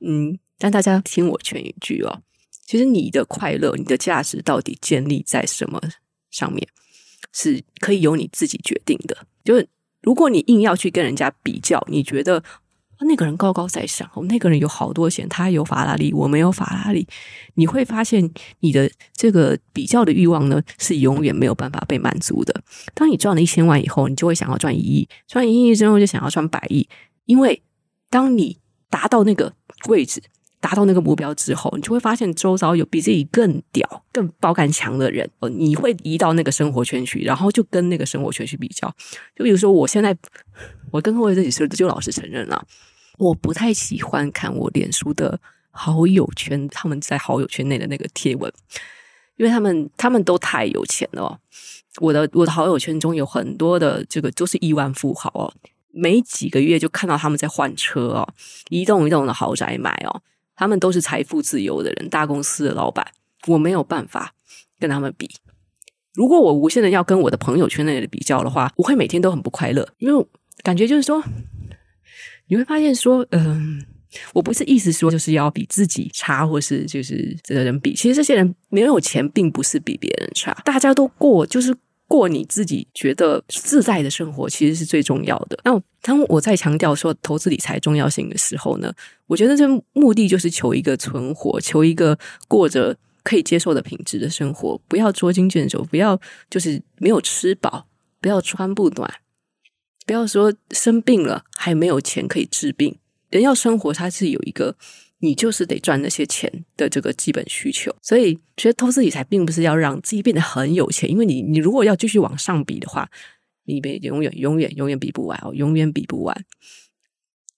嗯，但大家听我劝一句哦，其实你的快乐、你的价值到底建立在什么上面，是可以由你自己决定的。就是如果你硬要去跟人家比较，你觉得。那个人高高在上，那个人有好多钱，他有法拉利，我没有法拉利。你会发现，你的这个比较的欲望呢，是永远没有办法被满足的。当你赚了一千万以后，你就会想要赚一亿，赚一亿之后就想要赚百亿，因为当你达到那个位置，达到那个目标之后，你就会发现周遭有比自己更屌、更爆感强的人。哦，你会移到那个生活圈去，然后就跟那个生活圈去比较。就比如说，我现在，我跟各位这里说，就老实承认了。我不太喜欢看我脸书的好友圈，他们在好友圈内的那个贴文，因为他们他们都太有钱了。我的我的好友圈中有很多的这个都是亿万富豪哦，没几个月就看到他们在换车哦，一栋一栋的豪宅买哦，他们都是财富自由的人，大公司的老板，我没有办法跟他们比。如果我无限的要跟我的朋友圈内的比较的话，我会每天都很不快乐，因为感觉就是说。你会发现说，嗯、我不是意思说就是要比自己差，或是就是这个人比。其实这些人没有钱，并不是比别人差。大家都过，就是过你自己觉得自在的生活，其实是最重要的。那当我在强调说投资理财重要性的时候呢，我觉得这目的就是求一个存活，求一个过着可以接受的品质的生活，不要捉襟见肘，不要就是没有吃饱，不要穿不暖。不要说生病了还没有钱可以治病，人要生活，他是有一个，你就是得赚那些钱的这个基本需求。所以，觉得投资理财并不是要让自己变得很有钱，因为你，你如果要继续往上比的话，你别永远、永远、永远比不完哦，永远比不完。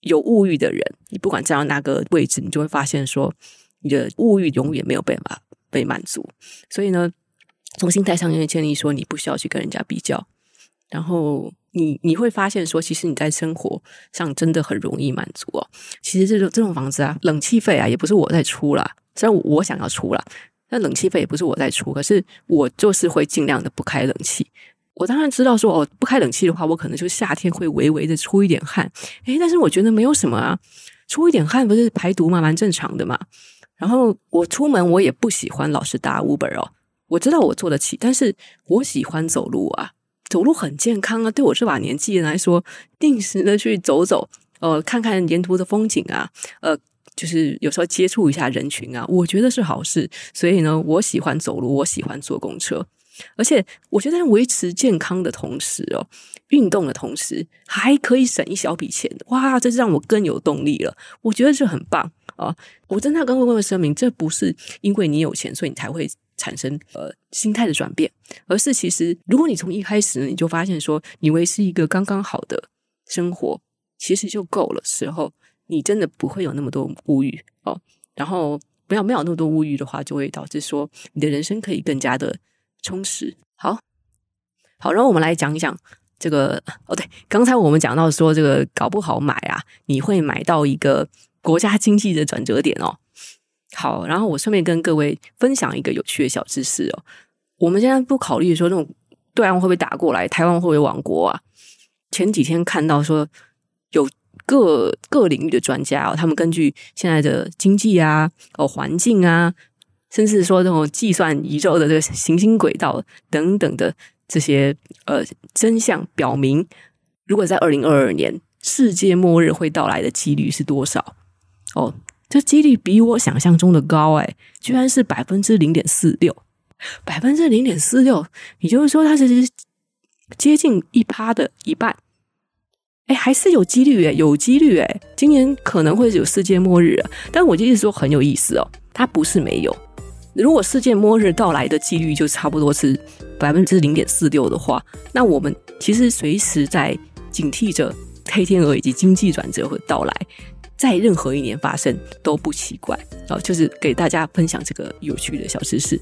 有物欲的人，你不管站到哪个位置，你就会发现说，你的物欲永远没有办法被满足。所以呢，从心态上面建立说，你不需要去跟人家比较，然后。你你会发现说，其实你在生活上真的很容易满足哦。其实这种这种房子啊，冷气费啊，也不是我在出啦，虽然我想要出啦，但冷气费也不是我在出。可是我就是会尽量的不开冷气。我当然知道说，哦，不开冷气的话，我可能就夏天会微微的出一点汗。诶，但是我觉得没有什么啊，出一点汗不是排毒嘛，蛮正常的嘛。然后我出门我也不喜欢老是搭 Uber 哦，我知道我坐得起，但是我喜欢走路啊。走路很健康啊，对我这把年纪来说，定时的去走走，呃，看看沿途的风景啊，呃，就是有时候接触一下人群啊，我觉得是好事。所以呢，我喜欢走路，我喜欢坐公车，而且我觉得在维持健康的同时哦，运动的同时还可以省一小笔钱，哇，这是让我更有动力了。我觉得这很棒啊！我真的要跟各位声明，这不是因为你有钱，所以你才会。产生呃心态的转变，而是其实如果你从一开始你就发现说你维持一个刚刚好的生活，其实就够了时候，你真的不会有那么多物欲哦。然后不要没有那么多物欲的话，就会导致说你的人生可以更加的充实。好，好，然后我们来讲一讲这个哦，对，刚才我们讲到说这个搞不好买啊，你会买到一个国家经济的转折点哦。好，然后我顺便跟各位分享一个有趣的小知识哦。我们现在不考虑说那种对岸会不会打过来，台湾会不会亡国啊？前几天看到说有各各领域的专家哦，他们根据现在的经济啊、哦环境啊，甚至说这种计算宇宙的这个行星轨道等等的这些呃真相，表明如果在二零二二年世界末日会到来的几率是多少？哦。这几率比我想象中的高哎，居然是百分之零点四六，百分之零点四六，也就是说它其实接近一趴的一半，哎，还是有几率哎，有几率哎，今年可能会有世界末日，但我就一直说很有意思哦，它不是没有，如果世界末日到来的几率就差不多是百分之零点四六的话，那我们其实随时在警惕着黑天鹅以及经济转折会到来。在任何一年发生都不奇怪，好，就是给大家分享这个有趣的小知识。